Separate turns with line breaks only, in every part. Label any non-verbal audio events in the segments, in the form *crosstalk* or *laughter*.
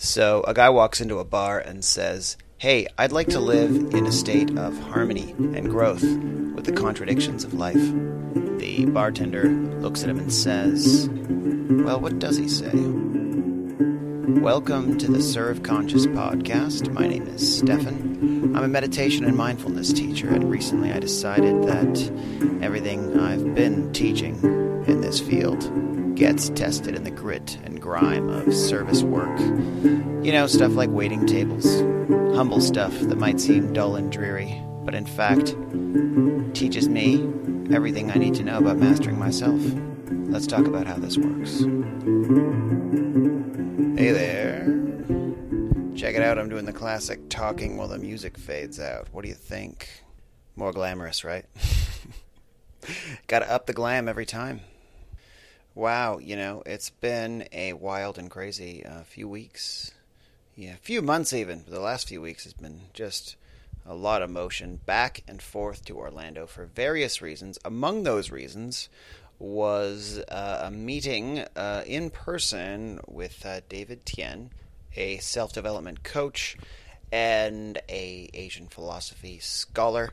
So a guy walks into a bar and says, Hey, I'd like to live in a state of harmony and growth with the contradictions of life. The bartender looks at him and says, Well, what does he say? Welcome to the Serve Conscious podcast. My name is Stefan. I'm a meditation and mindfulness teacher, and recently I decided that everything I've been teaching in this field gets tested in the grit and grime of service work. You know, stuff like waiting tables, humble stuff that might seem dull and dreary, but in fact teaches me everything I need to know about mastering myself. Let's talk about how this works. Hey there. Check it out, I'm doing the classic talking while the music fades out. What do you think? More glamorous, right? *laughs* Gotta up the glam every time. Wow, you know, it's been a wild and crazy uh, few weeks. Yeah, a few months even. The last few weeks has been just a lot of motion back and forth to Orlando for various reasons. Among those reasons was uh, a meeting uh, in person with uh, David Tian, a self-development coach and a Asian philosophy scholar.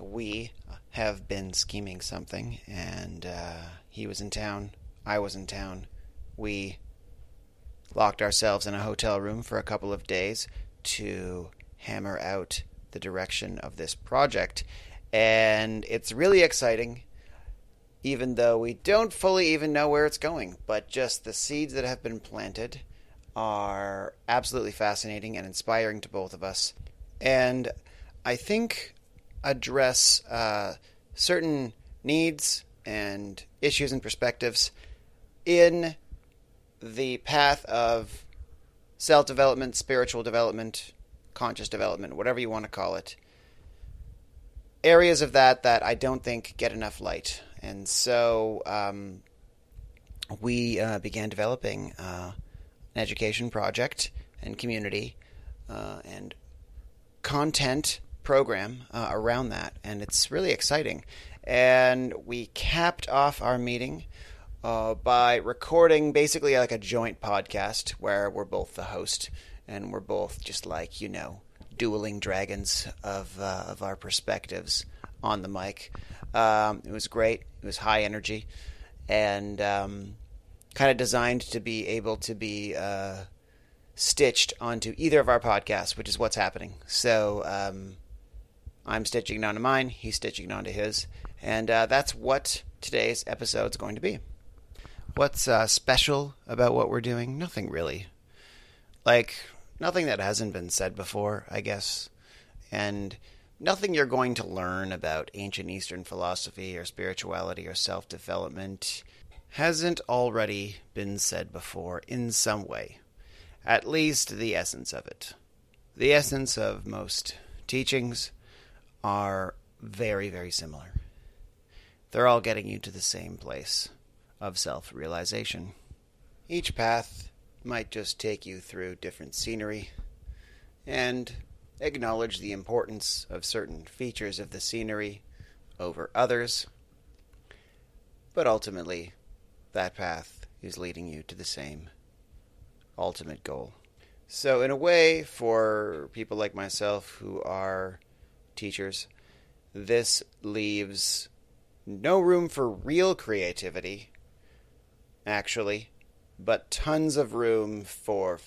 We have been scheming something, and uh, he was in town. I was in town. We locked ourselves in a hotel room for a couple of days to hammer out the direction of this project, and it's really exciting even though we don't fully even know where it's going. But just the seeds that have been planted are absolutely fascinating and inspiring to both of us. And I think address uh, certain needs and issues and perspectives in the path of self development, spiritual development, conscious development, whatever you want to call it. Areas of that that I don't think get enough light. And so um, we uh, began developing uh, an education project and community uh, and content program uh, around that. And it's really exciting. And we capped off our meeting uh, by recording basically like a joint podcast where we're both the host and we're both just like, you know, dueling dragons of, uh, of our perspectives on the mic. Um, it was great. It was high energy, and um, kind of designed to be able to be uh, stitched onto either of our podcasts, which is what's happening. So um, I'm stitching it onto mine. He's stitching it onto his, and uh, that's what today's episode is going to be. What's uh, special about what we're doing? Nothing really. Like nothing that hasn't been said before, I guess, and nothing you're going to learn about ancient Eastern philosophy or spirituality or self development hasn't already been said before in some way. At least the essence of it. The essence of most teachings are very, very similar. They're all getting you to the same place of self realization. Each path might just take you through different scenery and acknowledge the importance of certain features of the scenery over others, but ultimately, that path is leading you to the same ultimate goal. So, in a way, for people like myself who are teachers, this leaves no room for real creativity, actually, but tons of room for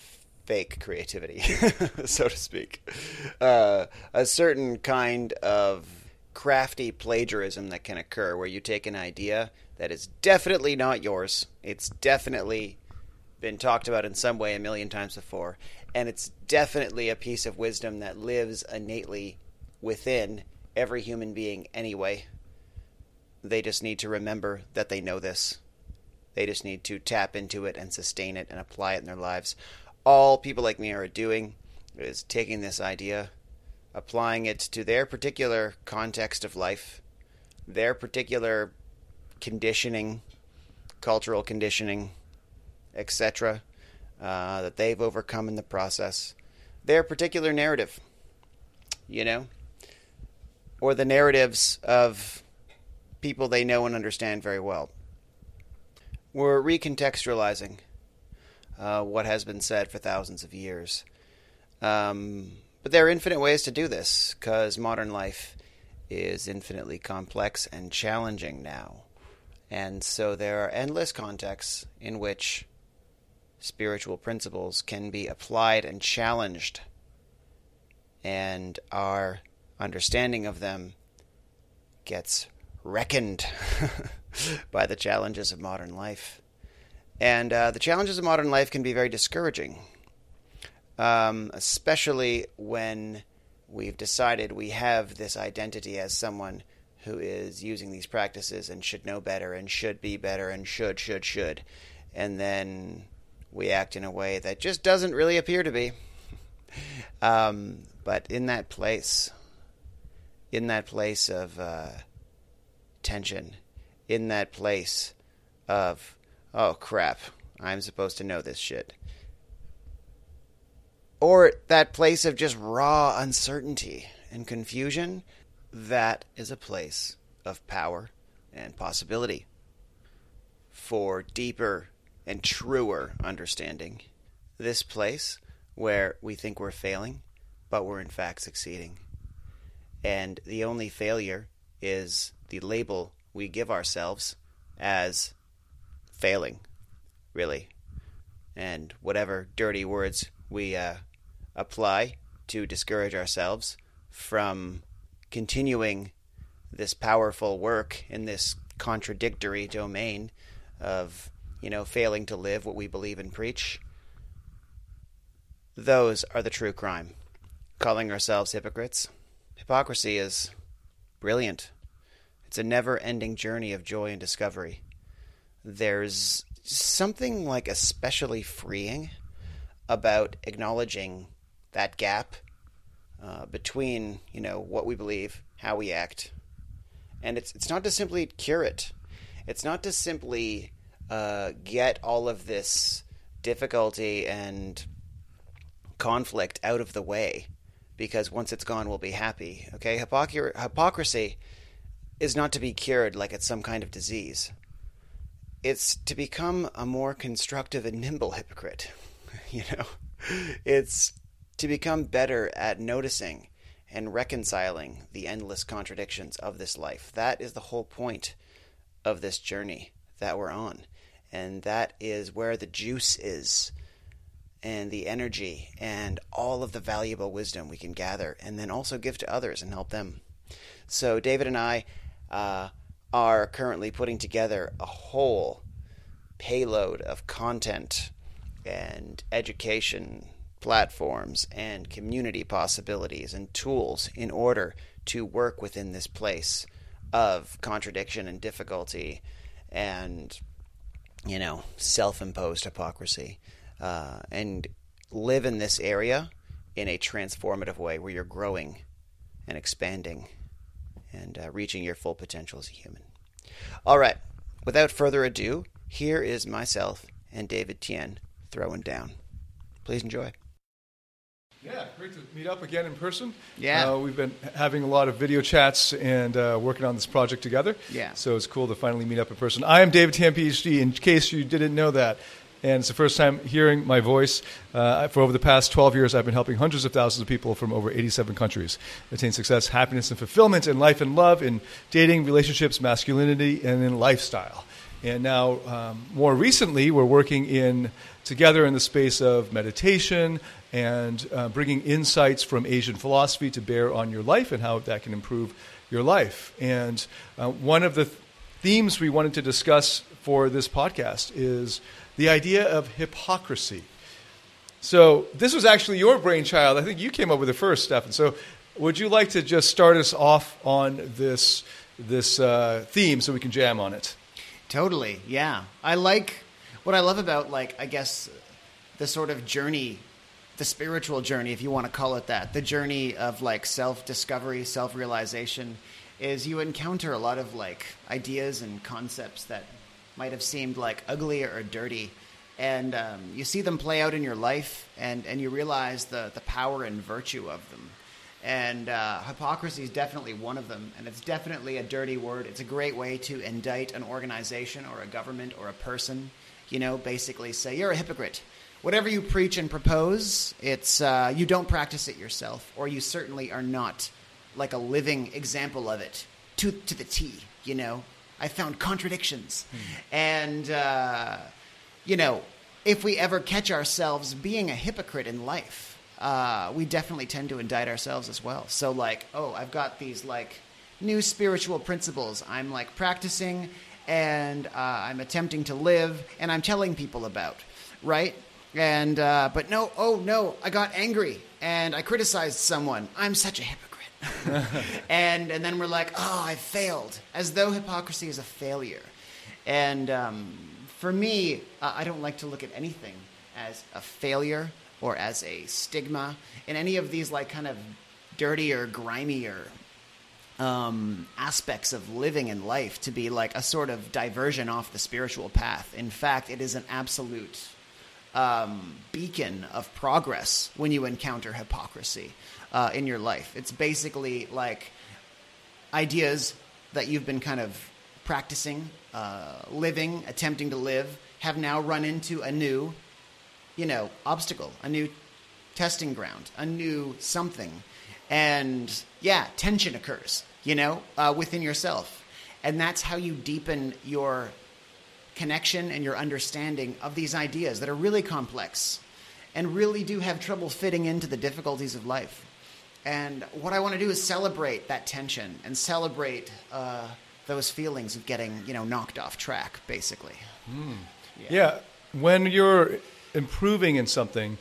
fake creativity, *laughs* so to speak. Uh, a certain kind of crafty plagiarism that can occur where you take an idea that is definitely not yours. It's definitely been talked about in some way a million times before, and it's definitely a piece of wisdom that lives innately within every human being anyway. They just need to remember that they know this. They just need to tap into it and sustain it and apply it in their lives all people like me are doing is taking this idea, applying it to their particular context of life, their particular conditioning, cultural conditioning, etc., uh, that they've overcome in the process, their particular narrative, you know, or the narratives of people they know and understand very well. We're recontextualizing uh, what has been said for thousands of years. Um, but there are infinite ways to do this because modern life is infinitely complex and challenging now. And so there are endless contexts in which spiritual principles can be applied and challenged, and our understanding of them gets reckoned *laughs* *laughs* by the challenges of modern life. And uh, the challenges of modern life can be very discouraging, um, especially when we've decided we have this identity as someone who is using these practices and should know better and should be better and should, should, should. And then we act in a way that just doesn't really appear to be. *laughs* um, but in that place, in that place of uh, tension, in that place of, oh crap, I'm supposed to know this shit. Or that place of just raw uncertainty and confusion, that is a place of power and possibility for deeper and truer understanding. This place where we think we're failing, but we're in fact succeeding. And the only failure is the label we give ourselves as failing, really. And whatever dirty words we uh, apply to discourage ourselves from continuing this powerful work in this contradictory domain of you know, failing to live what we believe and preach. Those are the true crime. Calling ourselves hypocrites. Hypocrisy is brilliant. It's a never ending journey of joy and discovery. There's something like especially freeing about acknowledging that gap uh, between, you know, what we believe, how we act. And it's it's not to simply cure it. It's not to simply uh, get all of this difficulty and conflict out of the way because once it's gone, we'll be happy. Okay, Hypocr- hypocrisy is not to be cured like it's some kind of disease. It's to become a more constructive and nimble hypocrite. *laughs* you know, it's to become better at noticing and reconciling the endless contradictions of this life. That is the whole point of this journey that we're on and that is where the juice is and the energy and all of the valuable wisdom we can gather and then also give to others and help them. So, David and I uh, are currently putting together a whole payload of content and education platforms and community possibilities and tools in order to work within this place of contradiction and difficulty and you know, self imposed hypocrisy uh, and live in this area in a transformative way where you're growing and expanding and uh, reaching your full potential as a human. All right, without further ado, here is myself and David Tian throwing down. Please enjoy.
Yeah, great to meet up again in person.
Yeah.
Uh, we've been having a lot of video chats and uh, working on this project together.
Yeah.
So it's cool to finally meet up in person. I am David Tian, PhD, in case you didn't know that. And it's the first time hearing my voice. Uh, for over the past 12 years, I've been helping hundreds of thousands of people from over 87 countries attain success, happiness, and fulfillment in life and love, in dating, relationships, masculinity, and in lifestyle. And now, um, more recently, we're working in together in the space of meditation, and uh, bringing insights from Asian philosophy to bear on your life and how that can improve your life. And uh, one of the th- themes we wanted to discuss for this podcast is the idea of hypocrisy. So, this was actually your brainchild. I think you came up with it first, Stefan. So, would you like to just start us off on this, this uh, theme so we can jam on it?
Totally, yeah. I like what I love about, like, I guess, the sort of journey the spiritual journey, if you want to call it that, the journey of like self discovery, self realization, is you encounter a lot of like ideas and concepts that might have seemed like ugly or dirty. And um, you see them play out in your life, and, and you realize the, the power and virtue of them. And uh, hypocrisy is definitely one of them, and it's definitely a dirty word. It's a great way to indict an organization or a government or a person. You know, basically say, you're a hypocrite whatever you preach and propose, it's uh, you don't practice it yourself, or you certainly are not like a living example of it to to the T. You know, I found contradictions, and uh, you know, if we ever catch ourselves being a hypocrite in life, uh, we definitely tend to indict ourselves as well. So, like, oh, I've got these like new spiritual principles I'm like practicing, and uh, I'm attempting to live, and I'm telling people about, right? And uh, but no, oh no, I got angry and I criticized someone. I'm such a hypocrite. *laughs* and and then we're like, oh, I failed, as though hypocrisy is a failure. And um, for me, uh, I don't like to look at anything as a failure or as a stigma in any of these like kind of dirty or grimy um, aspects of living in life to be like a sort of diversion off the spiritual path. In fact, it is an absolute um, beacon of progress when you encounter hypocrisy uh, in your life. It's basically like ideas that you've been kind of practicing, uh, living, attempting to live, have now run into a new, you know, obstacle, a new testing ground, a new something. And yeah, tension occurs, you know, uh, within yourself. And that's how you deepen your connection and your understanding of these ideas that are really complex and really do have trouble fitting into the difficulties of life. And what I want to do is celebrate that tension and celebrate uh, those feelings of getting, you know, knocked off track, basically.
Yeah, when you're improving in something,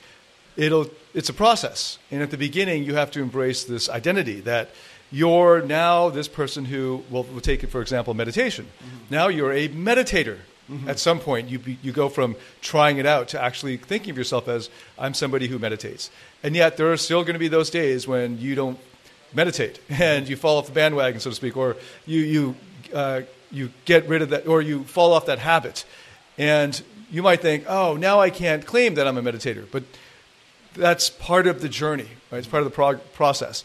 it'll it's a process, and at the beginning, you have to embrace this identity that you're now this person who well, we'll take it for example, meditation. Now you're a meditator. At some point, you you go from trying it out to actually thinking of yourself as I'm somebody who meditates, and yet there are still going to be those days when you don't meditate *laughs* and you fall off the bandwagon, so to speak, or you you uh, you get rid of that, or you fall off that habit, and you might think, oh, now I can't claim that I'm a meditator, but that's part of the journey, right? It's part of the prog- process.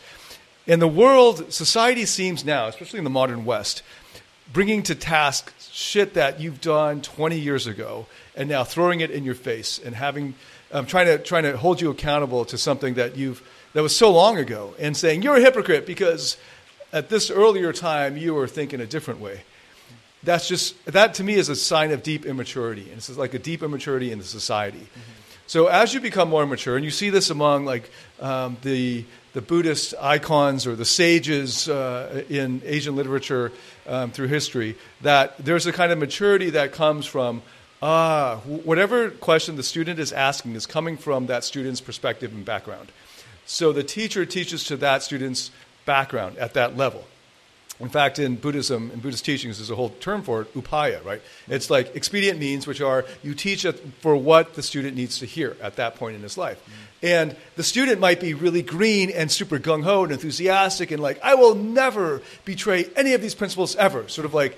In the world, society seems now, especially in the modern West, bringing to task shit that you've done 20 years ago and now throwing it in your face and having um, trying to trying to hold you accountable to something that you've that was so long ago and saying you're a hypocrite because at this earlier time you were thinking a different way. That's just that to me is a sign of deep immaturity and it's like a deep immaturity in the society. So as you become more mature and you see this among like um, the the buddhist icons or the sages uh, in asian literature um, through history that there's a kind of maturity that comes from ah whatever question the student is asking is coming from that student's perspective and background. So the teacher teaches to that student's background at that level in fact, in Buddhism, in Buddhist teachings, there's a whole term for it, upaya, right? It's like expedient means, which are you teach it for what the student needs to hear at that point in his life. Mm-hmm. And the student might be really green and super gung ho and enthusiastic and like, I will never betray any of these principles ever. Sort of like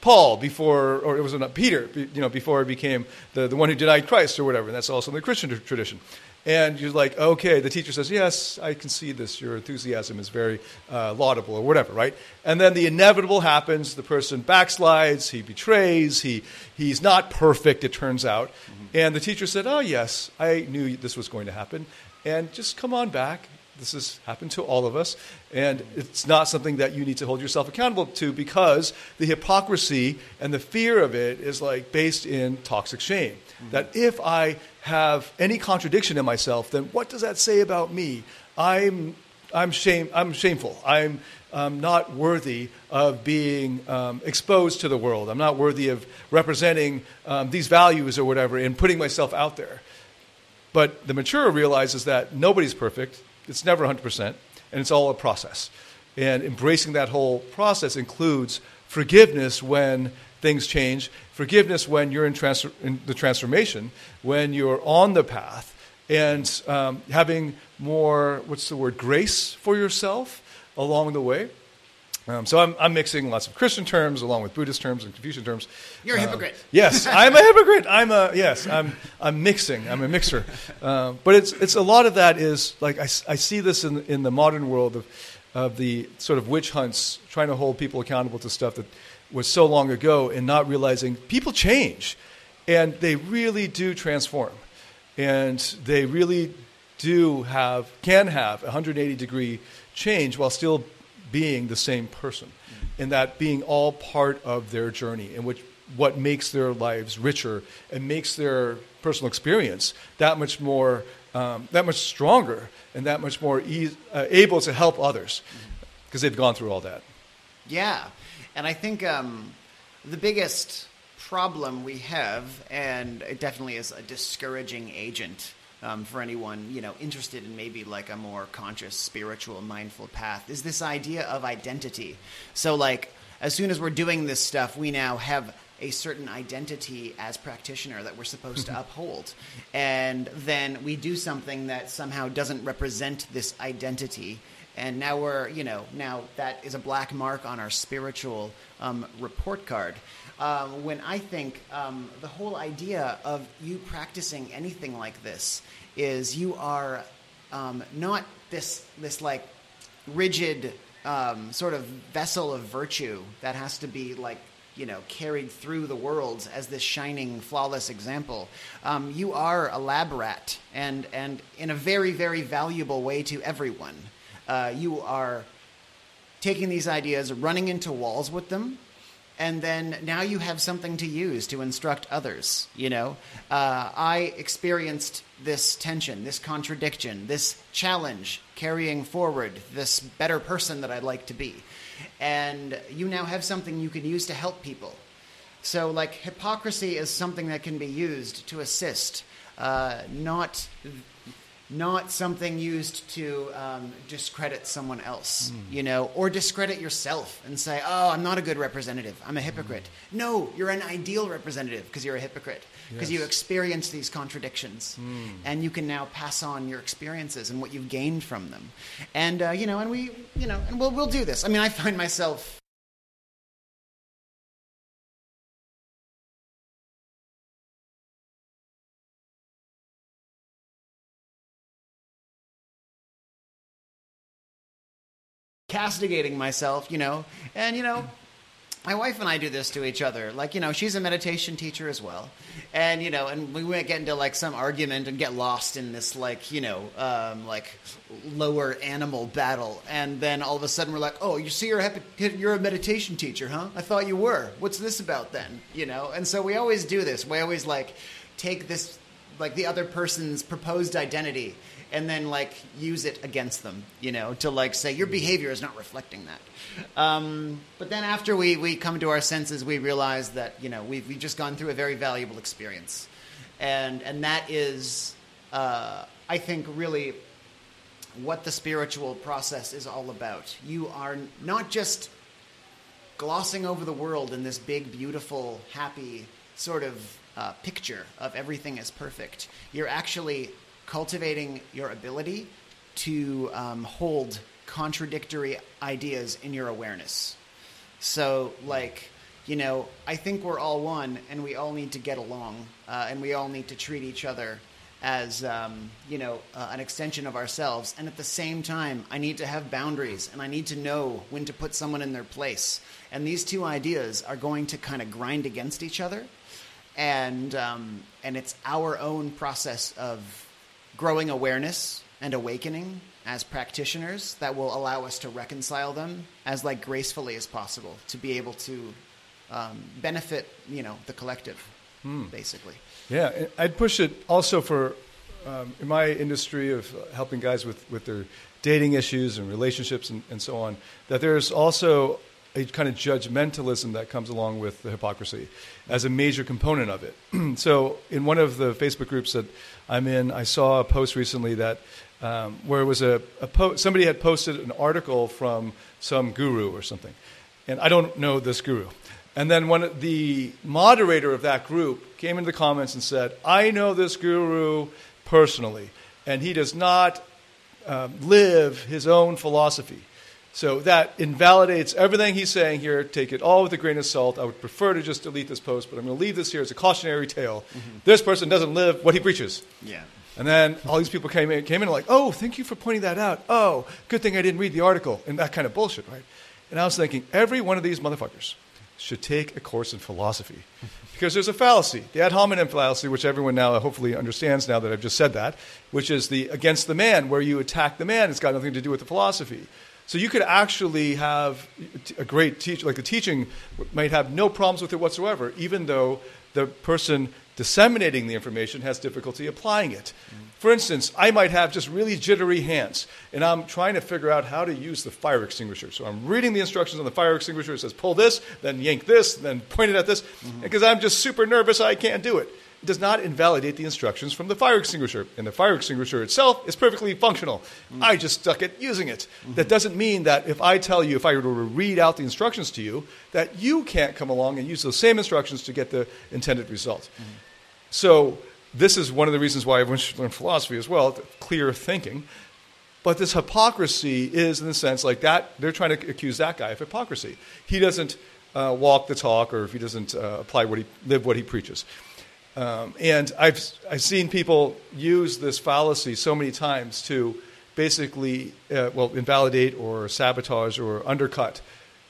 Paul before, or it was not Peter, you know, before he became the, the one who denied Christ or whatever. And that's also in the Christian tradition. And you're like, okay, the teacher says, yes, I can see this. Your enthusiasm is very uh, laudable or whatever, right? And then the inevitable happens. The person backslides, he betrays, he, he's not perfect, it turns out. Mm-hmm. And the teacher said, oh, yes, I knew this was going to happen. And just come on back. This has happened to all of us. And mm-hmm. it's not something that you need to hold yourself accountable to because the hypocrisy and the fear of it is like based in toxic shame. That if I have any contradiction in myself, then what does that say about me? I'm, I'm, shame, I'm shameful. I'm um, not worthy of being um, exposed to the world. I'm not worthy of representing um, these values or whatever and putting myself out there. But the mature realizes that nobody's perfect, it's never 100%, and it's all a process. And embracing that whole process includes forgiveness when things change, forgiveness when you're in, transfer, in the transformation, when you're on the path, and um, having more, what's the word, grace for yourself along the way. Um, so I'm, I'm mixing lots of Christian terms along with Buddhist terms and Confucian terms.
You're a
Um,
hypocrite. *laughs*
Yes, I'm a hypocrite. I'm a yes. I'm I'm mixing. I'm a mixer. Um, but it's it's a lot of that is like I, I see this in in the modern world of of the sort of witch hunts trying to hold people accountable to stuff that was so long ago and not realizing people change and they really do transform. and they really do have can have a 180 degree change while still being the same person, and that being all part of their journey, and which what makes their lives richer and makes their personal experience that much more, um, that much stronger, and that much more e- uh, able to help others because they've gone through all that.
Yeah, and I think um, the biggest problem we have, and it definitely is a discouraging agent um, for anyone you know interested in maybe like a more conscious, spiritual, mindful path, is this idea of identity. So like. As soon as we're doing this stuff, we now have a certain identity as practitioner that we're supposed to uphold. And then we do something that somehow doesn't represent this identity. And now we're, you know, now that is a black mark on our spiritual um, report card. Um, when I think um, the whole idea of you practicing anything like this is you are um, not this this like rigid um, sort of vessel of virtue that has to be like you know carried through the worlds as this shining flawless example. Um, you are a lab rat and and in a very very valuable way to everyone. Uh, you are taking these ideas running into walls with them and then now you have something to use to instruct others you know? Uh, i experienced this tension this contradiction this challenge carrying forward this better person that i'd like to be and you now have something you can use to help people so like hypocrisy is something that can be used to assist uh, not not something used to um, discredit someone else,
Hmm.
you know, or discredit yourself and say, "Oh, I'm not a good representative. I'm a hypocrite." No, you're an ideal representative because you're a hypocrite because you experience these contradictions, and you can now pass on your experiences and what you've gained from them, and uh, you know, and we, you know, and we'll we'll do this. I mean, I find myself. castigating myself, you know, and you know, my wife and I do this to each other. Like, you know, she's a meditation teacher as well, and you know, and we get into like some argument and get lost in this like, you know, um, like lower animal battle, and then all of a sudden we're like, oh, you see, you're a, you're a meditation teacher, huh? I thought you were. What's this about then? You know, and so we always do this. We always like take this like the other person's proposed identity and then like use it against them, you know, to like say your behavior is not reflecting that. Um, but then after we, we come to our senses, we realize that you know we've, we've just gone through a very valuable experience, and and that is, uh, I think, really what the spiritual process is all about. You are not just glossing over the world in this big, beautiful, happy sort of uh, picture of everything is perfect. You're actually cultivating your ability to um, hold contradictory ideas in your awareness. So, like, you know, I think we're all one and we all need to get along uh, and we all need to treat each other as, um, you know, uh, an extension of ourselves. And at the same time, I need to have boundaries and I need to know when to put someone in their place. And these two ideas are going to kind of grind against each other. And, um, and it's our own process of growing awareness and awakening as practitioners that will allow us to reconcile them as like gracefully as possible to be able to um, benefit you know the collective basically.
Yeah, I'd push it also for um, in my industry of helping guys with, with their dating issues and relationships and, and so on, that there's also a kind of judgmentalism that comes along with the hypocrisy as a major component of it. *clears throat* so, in one of the Facebook groups that I'm in, I saw a post recently that um, where it was a, a po- somebody had posted an article from some guru or something, and I don't know this guru. And then of the moderator of that group came into the comments and said, "I know this guru personally, and he does not um, live his own philosophy. So that invalidates everything he's saying here. Take it all with a grain of salt. I would prefer to just delete this post, but I'm going to leave this here as a cautionary tale. Mm-hmm. This person doesn't live what he preaches.
yeah
And then all these people came in, came in like, oh, thank you for pointing that out. Oh, good thing I didn't read the article. And that kind of bullshit, right? And I was thinking, every one of these motherfuckers should take a course in philosophy. *laughs* Because there's a fallacy, the ad hominem fallacy, which everyone now hopefully understands now that I've just said that, which is the against the man, where you attack the man. It's got nothing to do with the philosophy. So you could actually have a great teacher, like the teaching might have no problems with it whatsoever, even though the person disseminating the information has difficulty applying it. Mm-hmm. For instance, I might have just really jittery hands, and I'm trying to figure out how to use the fire extinguisher. So I'm reading the instructions on the fire extinguisher. It says pull this, then yank this, then point it at this, mm-hmm. because I'm just super nervous, I can't do it. Does not invalidate the instructions from the fire extinguisher, and the fire extinguisher itself is perfectly functional. I just stuck it using it. That doesn't mean that if I tell you, if I were to read out the instructions to you, that you can't come along and use those same instructions to get the intended result. So this is one of the reasons why everyone should learn philosophy as well, clear thinking. But this hypocrisy is, in the sense, like that, they're trying to accuse that guy of hypocrisy. He doesn't uh, walk the talk, or if he doesn't uh, apply what he, live what he preaches. Um, and I've, I've seen people use this fallacy so many times to basically, uh, well, invalidate or sabotage or undercut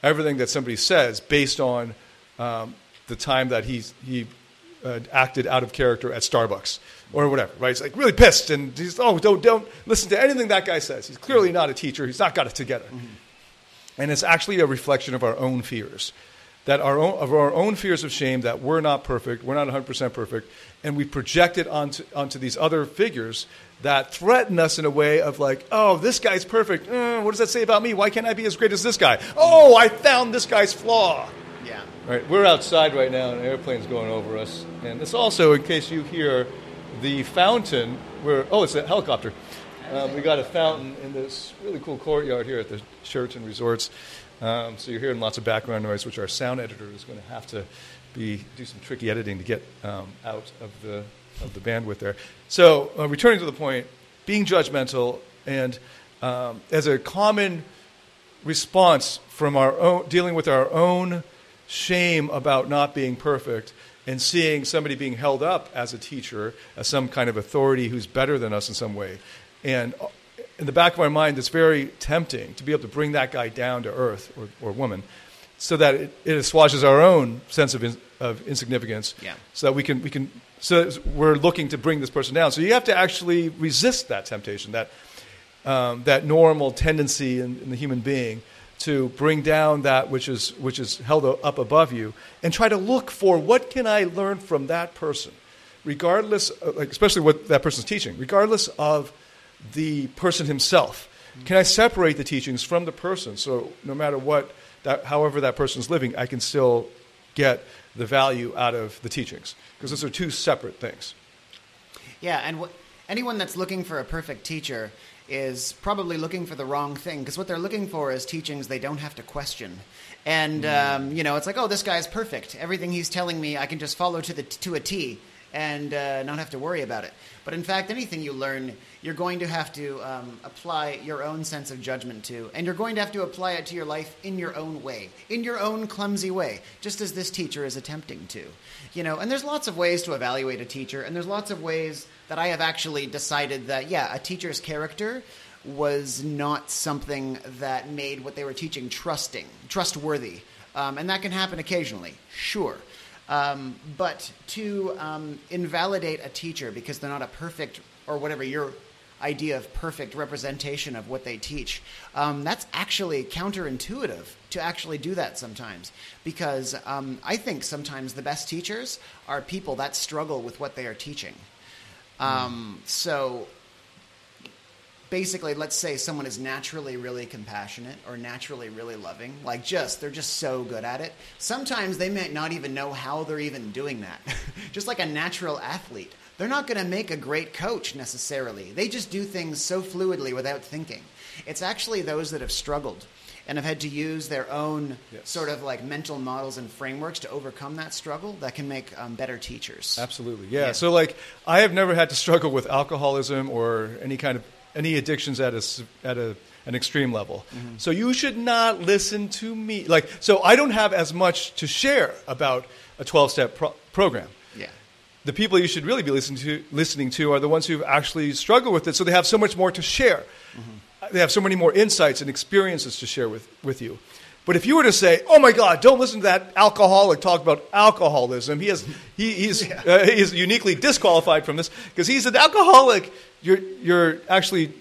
everything that somebody says based on um, the time that he's, he uh, acted out of character at Starbucks or whatever, right? He's like really pissed and he's, oh, don't, don't listen to anything that guy says. He's clearly not a teacher. He's not got it together. Mm-hmm. And it's actually a reflection of our own fears. That our own, of our own fears of shame, that we're not perfect, we're not 100% perfect, and we project it onto, onto these other figures that threaten us in a way of like, oh, this guy's perfect. Mm, what does that say about me? Why can't I be as great as this guy? Oh, I found this guy's flaw.
Yeah.
Right, we're outside right now, and an airplane's going over us. And it's also, in case you hear the fountain, where oh, it's a helicopter. Um, we got a fountain in this really cool courtyard here at the Sheraton Resorts. Um, so you're hearing lots of background noise, which our sound editor is going to have to be do some tricky editing to get um, out of the of the bandwidth there. So uh, returning to the point, being judgmental and um, as a common response from our own dealing with our own shame about not being perfect and seeing somebody being held up as a teacher, as some kind of authority who's better than us in some way. And in the back of our mind, it's very tempting to be able to bring that guy down to earth or, or woman so that it, it assuages our own sense of, in, of insignificance
Yeah.
so that we can, we can so we're looking to bring this person down. So you have to actually resist that temptation, that, um, that normal tendency in, in the human being to bring down that which is, which is held up above you and try to look for what can I learn from that person, regardless, of, like, especially what that person's teaching, regardless of the person himself. Can I separate the teachings from the person so no matter what, that, however that person's living, I can still get the value out of the teachings? Because those are two separate things.
Yeah, and wh- anyone that's looking for a perfect teacher is probably looking for the wrong thing because what they're looking for is teachings they don't have to question. And um, you know, it's like, oh, this guy's perfect. Everything he's telling me, I can just follow to the to a T and uh, not have to worry about it. But in fact, anything you learn, you're going to have to um, apply your own sense of judgment to, and you're going to have to apply it to your life in your own way, in your own clumsy way, just as this teacher is attempting to. You know, and there's lots of ways to evaluate a teacher, and there's lots of ways that I have actually decided that yeah, a teacher's character was not something that made what they were teaching trusting, trustworthy, um, and that can happen occasionally, sure. Um, but to um, invalidate a teacher because they're not a perfect or whatever your idea of perfect representation of what they teach, um, that's actually counterintuitive to actually do that sometimes. Because um, I think sometimes the best teachers are people that struggle with what they are teaching. Um, So basically, let's say someone is naturally really compassionate or naturally really loving, like just, they're just so good at it. Sometimes they might not even know how they're even doing that. *laughs* just like a natural athlete. They're not going to make a great coach necessarily. They just do things so fluidly without thinking. It's actually those that have struggled and have had to use their own
Yes.
sort of like mental models and frameworks to overcome that struggle that can make um, better teachers.
Absolutely, yeah.
Yeah.
So, like, I have never had to struggle with alcoholism or any kind of any addictions at a at a an extreme level. So you should not listen to me. Like, so I don't have as much to share about a twelve step pro- program.
Yeah.
The people you should really be listening to, listening to are the ones who've actually struggled with it, so they have so much more to share. They have so many more insights and experiences to share with, with you. But if you were to say, "Oh my God, don't listen to that alcoholic talk about alcoholism," he has he, he's *laughs* uh, he's uniquely disqualified from this because he's an alcoholic. You're you're actually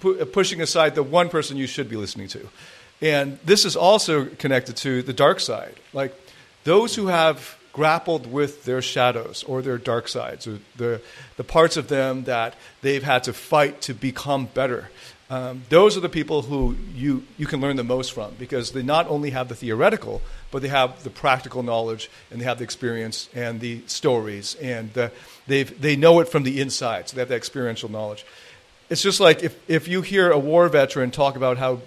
pu- pushing aside the one person you should be listening to, and this is also connected to the dark side. Like those who have grappled with their shadows or their dark sides or the the parts of them that they've had to fight to become better um, those are the people who you, you can learn the most from because they not only have the theoretical, but they have the practical knowledge and they have the experience and the stories and the, they've, they know it from the inside, so they have that experiential knowledge. It's just like if, if you hear a war veteran talk about how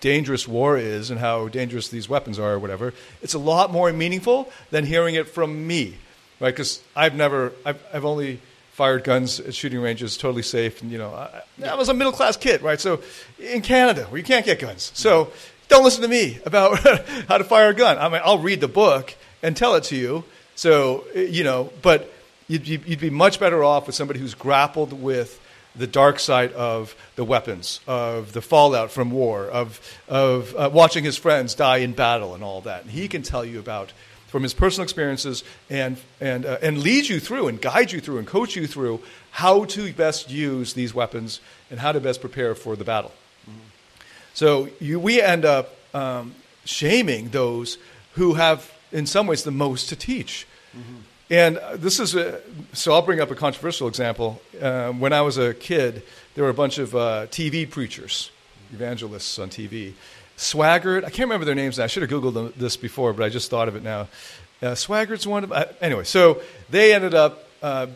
dangerous war is and how dangerous these weapons are or whatever, it's a lot more meaningful than hearing it from me, right? Because I've never, I've, I've only fired guns at shooting ranges, totally safe. And, you know, I, I was a middle class kid, right? So in Canada, where you can't get guns. So don't listen to me about *laughs* how to fire a gun. I mean, I'll read the book and tell it to you. So, you know, but you'd, you'd be much better off with somebody who's grappled with the dark side of the weapons, of the fallout from war, of, of uh, watching his friends die in battle and all that. And he can tell you about from his personal experiences and, and, uh, and lead you through and guide you through and coach you through how to best use these weapons and how to best prepare for the battle. Mm-hmm. So you, we end up um, shaming those who have, in some ways, the most to teach. Mm-hmm. And this is a, so I'll bring up a controversial example. Uh, when I was a kid, there were a bunch of uh, TV preachers, evangelists on TV, Swaggart. I can't remember their names now. I should have Googled this before, but I just thought of it now. Uh, Swaggart's one of. Uh, anyway, so they ended up uh,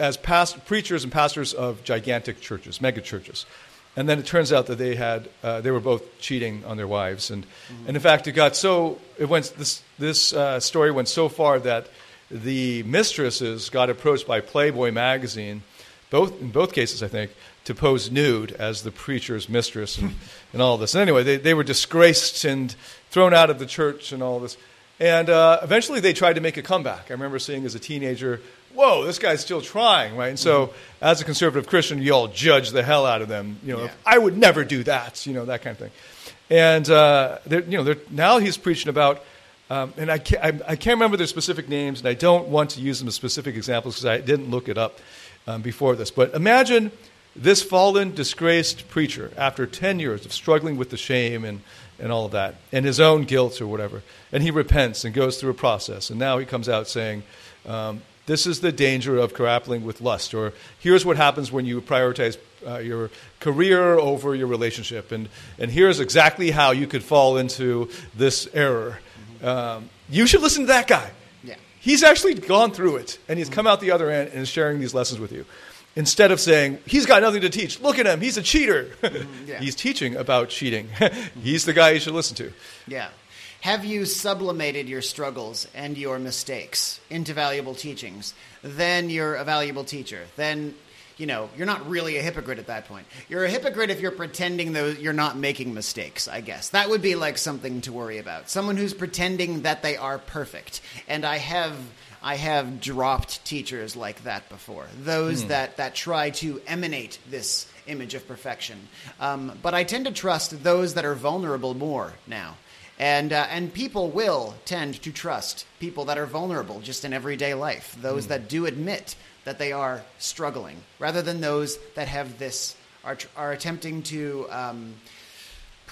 as past, preachers and pastors of gigantic churches, mega churches. And then it turns out that they had uh, they were both cheating on their wives, and mm-hmm. and in fact it got so it went this this uh, story went so far that the mistresses got approached by Playboy magazine, both in both cases I think, to pose nude as the preacher's mistress and, *laughs* and all this. And anyway, they, they were disgraced and thrown out of the church and all this. And uh, eventually they tried to make a comeback. I remember seeing as a teenager, whoa, this guy's still trying, right? And so mm-hmm. as a conservative Christian, you all judge the hell out of them. You know, yeah. I would never do that, you know, that kind of thing. And, uh, you know, now he's preaching about, um, and I can't, I, I can't remember their specific names, and I don't want to use them as specific examples because I didn't look it up um, before this. But imagine this fallen, disgraced preacher, after 10 years of struggling with the shame and, and all of that, and his own guilt or whatever, and he repents and goes through a process, and now he comes out saying, um, This is the danger of grappling with lust, or here's what happens when you prioritize uh, your career over your relationship, and, and here's exactly how you could fall into this error. Um, you should listen to that guy.
Yeah.
He's actually gone through it, and he's come out the other end and is sharing these lessons with you instead of saying, he's got nothing to teach, look at him, he's a cheater. *laughs* Mm-hmm, yeah. he's teaching about cheating. *laughs* he's the guy you should listen to.
Yeah. Have you sublimated your struggles and your mistakes into valuable teachings? Then you're a valuable teacher. Then, you know, you're not really a hypocrite at that point. You're a hypocrite if you're pretending that you're not making mistakes, I guess. That would be like something to worry about. Someone who's pretending that they are perfect. And I have I have dropped teachers like that before. Those mm. that, that try to emanate this image of perfection. Um, but I tend to trust those that are vulnerable more now. And, uh, and people will tend to trust people that are vulnerable just in everyday life, those mm. that do admit that they are struggling, rather than those that have this, are, are attempting to. Um,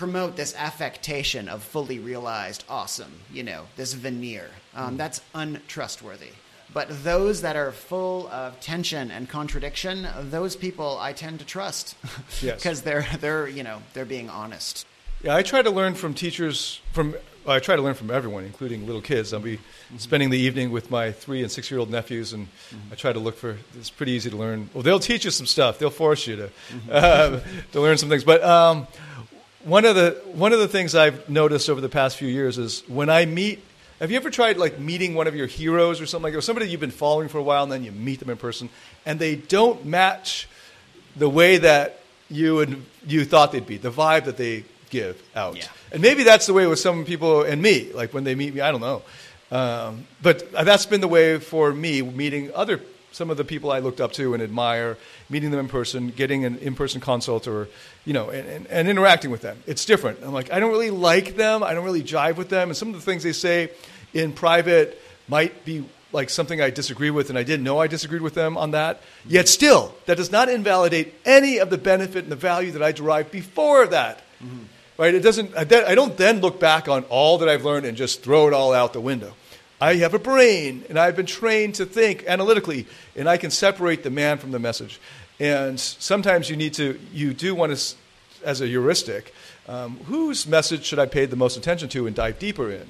promote this affectation of fully realized awesome, you know, this veneer. Um, mm. That's untrustworthy. But those that are full of tension and contradiction, those people I tend to trust because *laughs* yes. they're they're you know they're being honest.
Yeah, I try to learn from teachers from I try to learn from everyone, including little kids. I'll be mm-hmm. spending the evening with my three and six year old nephews, and mm-hmm. I try to look for. It's pretty easy to learn. Well, they'll teach you some stuff. They'll force you to mm-hmm. uh, to learn some things. But um, one of the one of the things I've noticed over the past few years is when I meet. Have you ever tried like meeting one of your heroes or something like that? Or somebody you've been following for a while, and then you meet them in person, and they don't match the way that you and you thought they'd be, the vibe that they give out.
Yeah.
And maybe that's the way with some people and me. Like when they meet me, I don't know. Um, but that's been the way for me meeting other some of the people I looked up to and admire, meeting them in person, getting an in-person consult, or you know, and, and, and interacting with them. It's different. I'm like, I don't really like them. I don't really jive with them, and some of the things they say in private might be like something I disagree with, and I didn't know I disagreed with them on that. Yet still, that does not invalidate any of the benefit and the value that I derived before that. Mm-hmm. Right? It doesn't. I don't then look back on all that I've learned and just throw it all out the window. I have a brain, and I've been trained to think analytically, and I can separate the man from the message. And sometimes you need to, you do want to, as a heuristic, um, whose message should I pay the most attention to and dive deeper in?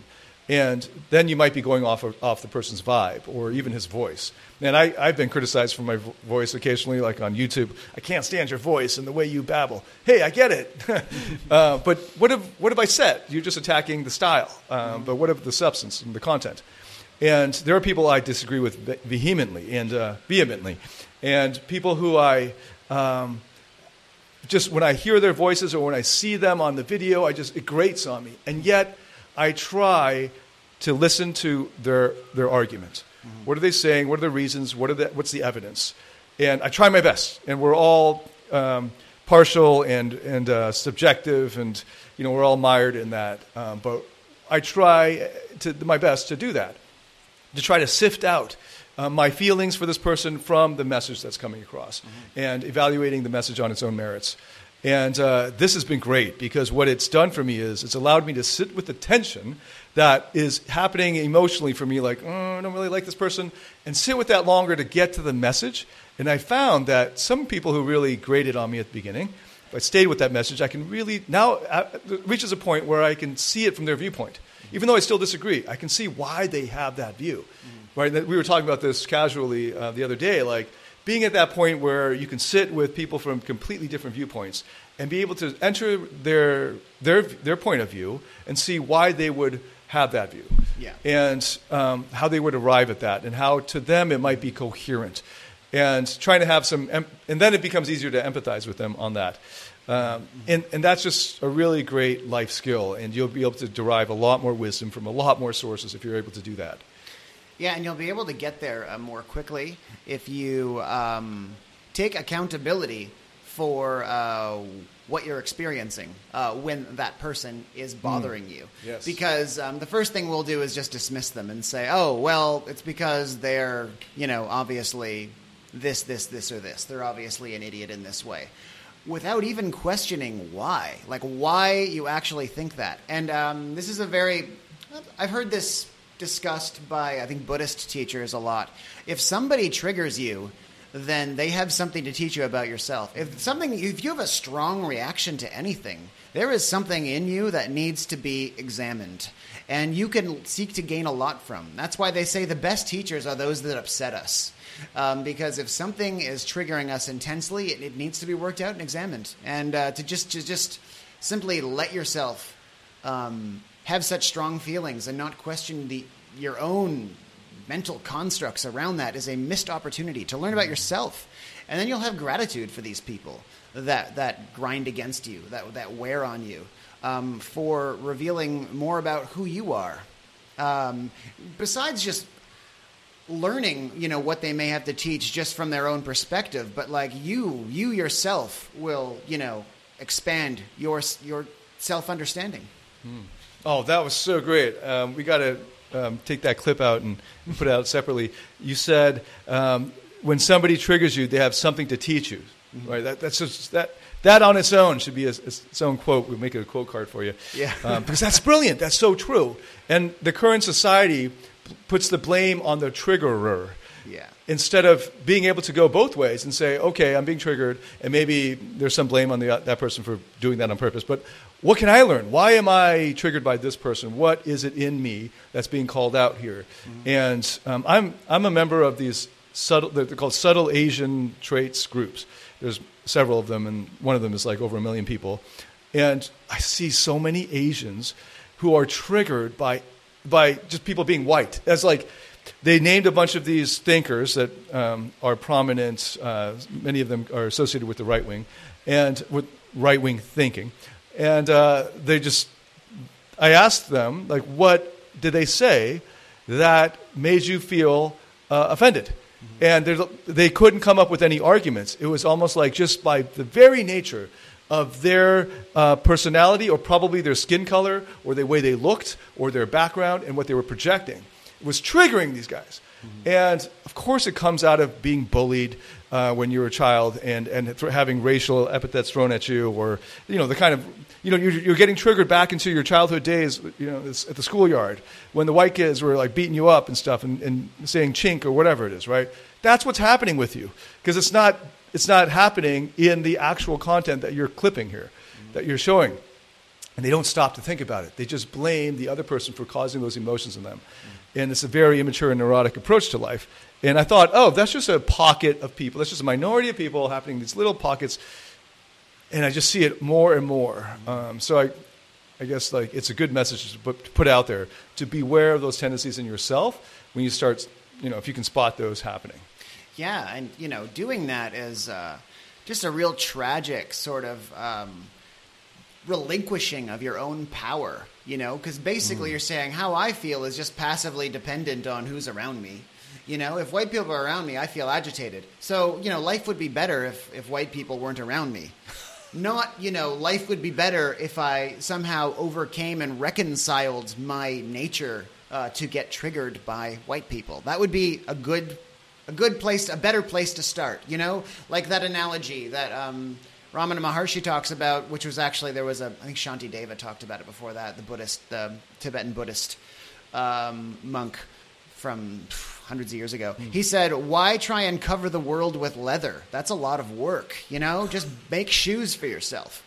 And then you might be going off, of, off the person's vibe or even his voice. And I, I've been criticized for my voice occasionally, like on YouTube. I can't stand your voice and the way you babble. Hey, I get it. *laughs* uh, but what have, what have I said? You're just attacking the style. Um, but what of the substance and the content? And there are people I disagree with vehemently and uh, vehemently. And people who I um, just, when I hear their voices or when I see them on the video, I just, it grates on me. And yet, I try to listen to their, their argument. Mm-hmm. What are they saying? What are the reasons? What are the, what's the evidence? And I try my best. And we're all um, partial and, and uh, subjective, and you know, we're all mired in that. Um, but I try to, my best to do that to try to sift out uh, my feelings for this person from the message that's coming across mm-hmm. and evaluating the message on its own merits. And uh, this has been great because what it's done for me is it's allowed me to sit with the tension that is happening emotionally for me, like, oh, I don't really like this person, and sit with that longer to get to the message. And I found that some people who really grated on me at the beginning, if I stayed with that message, I can really now uh, reaches a point where I can see it from their viewpoint even though I still disagree, I can see why they have that view. Mm-hmm. Right? We were talking about this casually uh, the other day, like being at that point where you can sit with people from completely different viewpoints and be able to enter their their their point of view and see why they would have that view.
Yeah.
And um, how they would arrive at that, and how to them it might be coherent, and trying to have some, and then it becomes easier to empathize with them on that. Um, and, and that's just a really great life skill, and you'll be able to derive a lot more wisdom from a lot more sources if you're able to do that.
Yeah, and you'll be able to get there uh, more quickly if you um, take accountability for uh, what you're experiencing uh, when that person is hmm. bothering mm. you.
Yes.
Because um, the first thing we'll do is just dismiss them and say, oh, well, it's because they're, you know, obviously this, this, this, or this. They're obviously an idiot in this way without even questioning why, like why you actually think that. And um, this is a very, I've heard this discussed by I think Buddhist teachers a lot. If somebody triggers you, then they have something to teach you about yourself. If something, if you have a strong reaction to anything, there is something in you that needs to be examined, and you can seek to gain a lot from. That's why they say the best teachers are those that upset us um, because if something is triggering us intensely, it, it, needs to be worked out and examined. And uh, to just to just simply let yourself um, have such strong feelings and not question the your own mental constructs around that is a missed opportunity to learn about yourself. And then you'll have gratitude for these people that that grind against you, that that wear on you, um, for revealing more about who you are. Um, besides just learning, you know, what they may have to teach just from their own perspective, but like you, you yourself will, you know, expand your your self understanding.
Hmm. Oh, that was so great. Um, we got to um, take that clip out and put it out separately. You said um, when somebody triggers you, they have something to teach you. Mm-hmm. Right? That, that's just, that. That on its own should be a, its own quote. We make it a quote card for you.
Yeah.
Um, because that's brilliant. That's so true. And the current society puts the blame on the triggerer.
Yeah.
Instead of being able to go both ways and say, okay, I'm being triggered, and maybe there's some blame on the, that person for doing that on purpose, but what can I learn? Why am I triggered by this person? What is it in me that's being called out here? Mm-hmm. And um, I'm, I'm a member of these subtle, they're called subtle Asian traits groups. There's several of them, and one of them is like over a million people. And I see so many Asians who are triggered by by just people being white. As like they named a bunch of these thinkers that um, are prominent. Uh, many of them are associated with the right wing and with right wing thinking. And uh, they just, I asked them, like, what did they say that made you feel uh, offended? And they couldn't come up with any arguments. It was almost like just by the very nature of their uh, personality, or probably their skin color, or the way they looked, or their background, and what they were projecting, was triggering these guys. And of course, it comes out of being bullied uh, when you're a child and, and th- having racial epithets thrown at you, or you know the kind of you know you're, you're getting triggered back into your childhood days, you know, at the schoolyard when the white kids were like beating you up and stuff and, and saying chink or whatever it is, right? That's what's happening with you because it's not it's not happening in the actual content that you're clipping here, that you're showing. And they don't stop to think about it. They just blame the other person for causing those emotions in them. And it's a very immature and neurotic approach to life. And I thought, oh, that's just a pocket of people. That's just a minority of people happening in these little pockets. And I just see it more and more. Um, so I, I guess like it's a good message to put, out there to beware of those tendencies in yourself when you start, you know, if you can spot those happening.
Yeah, and you know, doing that is uh, just a real tragic sort of um, relinquishing of your own power. You know, because basically you're saying how I feel is just passively dependent on who's around me. You know, if white people are around me, I feel agitated. So you know, life would be better if if white people weren't around me. *laughs* Not, you know, life would be better if I somehow overcame and reconciled my nature uh, to get triggered by white people. That would be a good a good place, a better place to start. You know, like that analogy that um, Ramana Maharshi talks about, which was actually there was a I think Shanti Deva talked about it before that, the Buddhist, the Tibetan Buddhist um, monk from hundreds of years ago. He said, "Why try and cover the world with leather? That's a lot of work. You know, just make shoes for yourself."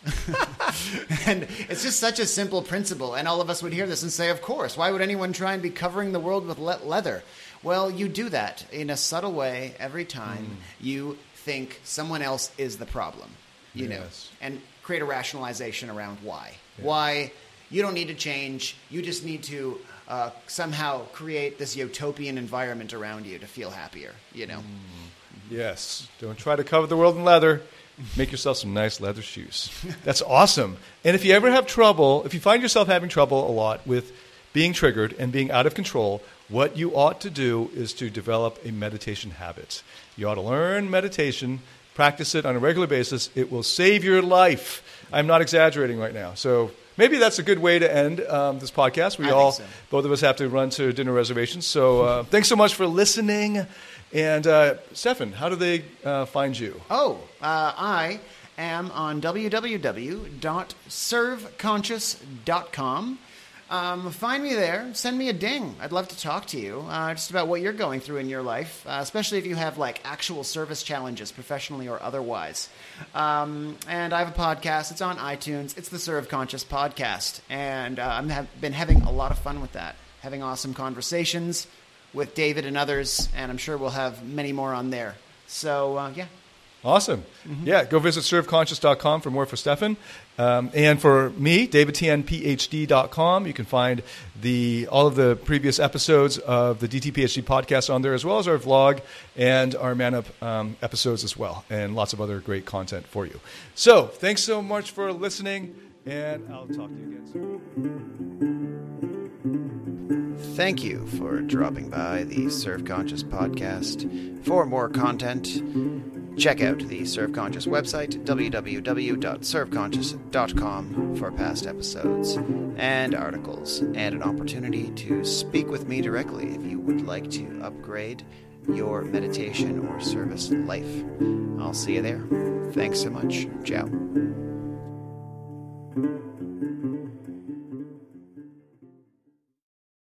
*laughs* and it's just such a simple principle. And all of us would hear this and say, "Of course. Why would anyone try and be covering the world with le- leather?" Well, you do that in a subtle way every time you think someone else is the problem. You know, and create a rationalization around why. Why you don't need to change. You just need to uh, somehow create this utopian environment around you to feel happier. You know.
Yes. Don't try to cover the world in leather. Make yourself some nice leather shoes. *laughs* That's awesome. And if you ever have trouble, if you find yourself having trouble a lot with being triggered and being out of control, what you ought to do is to develop a meditation habit. You ought to learn meditation, practice it on a regular basis. It will save your life. I'm not exaggerating right now. So maybe that's a good way to end um, this podcast. We
I
all,
so.
both of us, have to run to dinner reservations. So uh, *laughs* thanks so much for listening. And uh, Stefan, how do they uh, find you?
Oh, uh, I am on www.serveconscious.com. Um, find me there. Send me a ding. I'd love to talk to you uh, just about what you're going through in your life, uh, especially if you have like actual service challenges, professionally or otherwise. Um, and I have a podcast. It's on iTunes. It's the Serve Conscious podcast, and uh, I've have been having a lot of fun with that. Having awesome conversations with David and others, and I'm sure we'll have many more on there. So uh, yeah,
Awesome. Yeah, go visit serveconscious.com for more for Stefan. Um, and for me, davidtianphd.com. You can find the, all of the previous episodes of the DTPHD podcast on there, as well as our vlog and our Man Up um, episodes as well, and lots of other great content for you. So, thanks so much for listening, and I'll talk to you again soon.
Thank you for dropping by the Serve Conscious podcast. For more content, check out the Serve Conscious website, www.serveconscious.com, for past episodes and articles, and an opportunity to speak with me directly if you would like to upgrade your meditation or service life. I'll see you there. Thanks so much. Ciao.